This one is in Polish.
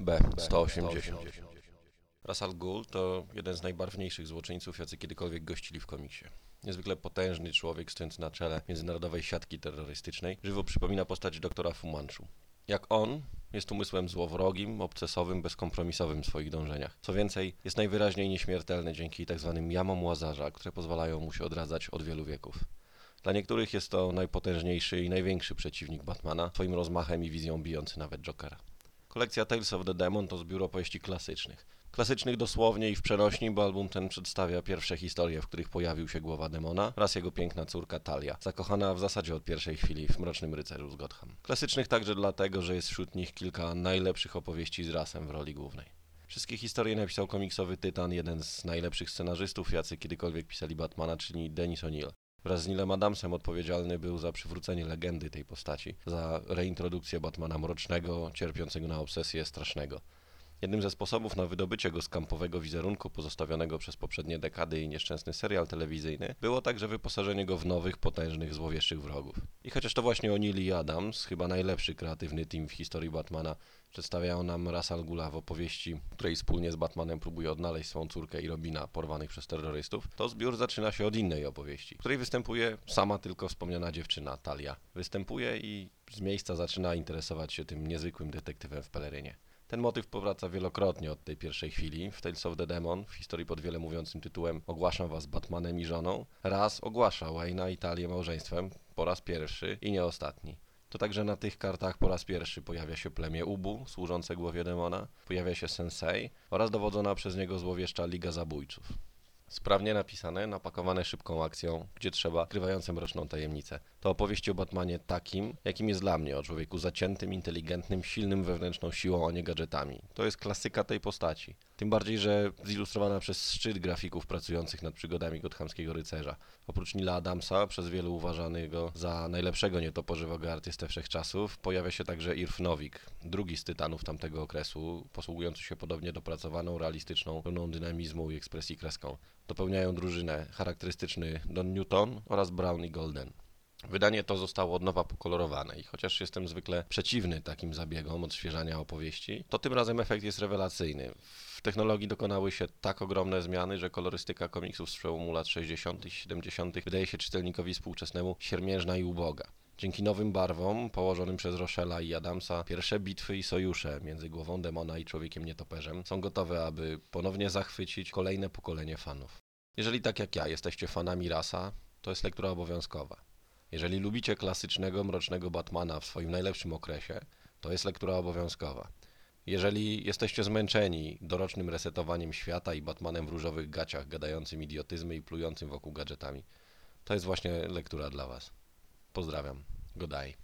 B. 180. Ra's al Ghul to jeden z najbarwniejszych złoczyńców, jacy kiedykolwiek gościli w komiksie. Niezwykle potężny człowiek stojący na czele międzynarodowej siatki terrorystycznej, żywo przypomina postać doktora Fu Manchu. Jak on, jest umysłem złowrogim, obcesowym, bezkompromisowym w swoich dążeniach. Co więcej, jest najwyraźniej nieśmiertelny dzięki tzw. jamom Łazarza, które pozwalają mu się odradzać od wielu wieków. Dla niektórych jest to najpotężniejszy i największy przeciwnik Batmana, swoim rozmachem i wizją bijący nawet Jokera. Kolekcja Tales of the Demon to zbiór opowieści klasycznych. Klasycznych dosłownie i w przenośni, bo album ten przedstawia pierwsze historie, w których pojawił się głowa demona oraz jego piękna córka Talia, zakochana w zasadzie od pierwszej chwili w Mrocznym Rycerzu z Gotham. Klasycznych także dlatego, że jest wśród nich kilka najlepszych opowieści z rasem w roli głównej. Wszystkie historie napisał komiksowy tytan, jeden z najlepszych scenarzystów, jacy kiedykolwiek pisali Batmana, czyli Dennis O'Neill. Wraz z Nilem Adamsem odpowiedzialny był za przywrócenie legendy tej postaci, za reintrodukcję Batmana mrocznego, cierpiącego na obsesję strasznego. Jednym ze sposobów na wydobycie go z kampowego wizerunku pozostawionego przez poprzednie dekady i nieszczęsny serial telewizyjny było także wyposażenie go w nowych, potężnych, złowieszczych wrogów. I chociaż to właśnie O'Neill i Adams, chyba najlepszy kreatywny team w historii Batmana, przedstawiają nam Ras al w opowieści, której wspólnie z Batmanem próbuje odnaleźć swą córkę i Robina porwanych przez terrorystów, to zbiór zaczyna się od innej opowieści, w której występuje sama tylko wspomniana dziewczyna, Talia. Występuje i z miejsca zaczyna interesować się tym niezwykłym detektywem w pelerynie. Ten motyw powraca wielokrotnie od tej pierwszej chwili. W Tales of the Demon, w historii pod wiele mówiącym tytułem Ogłaszam was Batmanem i żoną, raz ogłasza Wayne'a i Talię małżeństwem, po raz pierwszy i nie ostatni. To także na tych kartach po raz pierwszy pojawia się plemię Ubu, służące głowie demona, pojawia się Sensei oraz dowodzona przez niego złowieszcza Liga Zabójców. Sprawnie napisane, napakowane szybką akcją, gdzie trzeba, krywające mroczną tajemnicę. To opowieści o Batmanie takim, jakim jest dla mnie, o człowieku zaciętym, inteligentnym, silnym wewnętrzną siłą, a nie gadżetami. To jest klasyka tej postaci. Tym bardziej, że zilustrowana przez szczyt grafików pracujących nad przygodami gothamskiego rycerza. Oprócz Nila Adamsa, przez wielu uważanego za najlepszego nietoporzywego artystę wszechczasów, pojawia się także Irf Nowik, drugi z tytanów tamtego okresu, posługujący się podobnie dopracowaną, realistyczną, pełną dynamizmu i ekspresji kreską. Dopełniają drużynę charakterystyczny Don Newton oraz Brown i Golden. Wydanie to zostało od nowa pokolorowane i chociaż jestem zwykle przeciwny takim zabiegom odświeżania opowieści, to tym razem efekt jest rewelacyjny. W technologii dokonały się tak ogromne zmiany, że kolorystyka komiksów z przełomu lat 60. i 70. wydaje się czytelnikowi współczesnemu siermiężna i uboga. Dzięki nowym barwom, położonym przez Rochella i Adamsa, pierwsze bitwy i sojusze między głową demona i człowiekiem nietoperzem są gotowe, aby ponownie zachwycić kolejne pokolenie fanów. Jeżeli tak jak ja jesteście fanami rasa, to jest lektura obowiązkowa. Jeżeli lubicie klasycznego, mrocznego Batmana w swoim najlepszym okresie, to jest lektura obowiązkowa. Jeżeli jesteście zmęczeni dorocznym resetowaniem świata i Batmanem w różowych gaciach gadającym idiotyzmy i plującym wokół gadżetami, to jest właśnie lektura dla Was. Pozdrawiam. Godaj.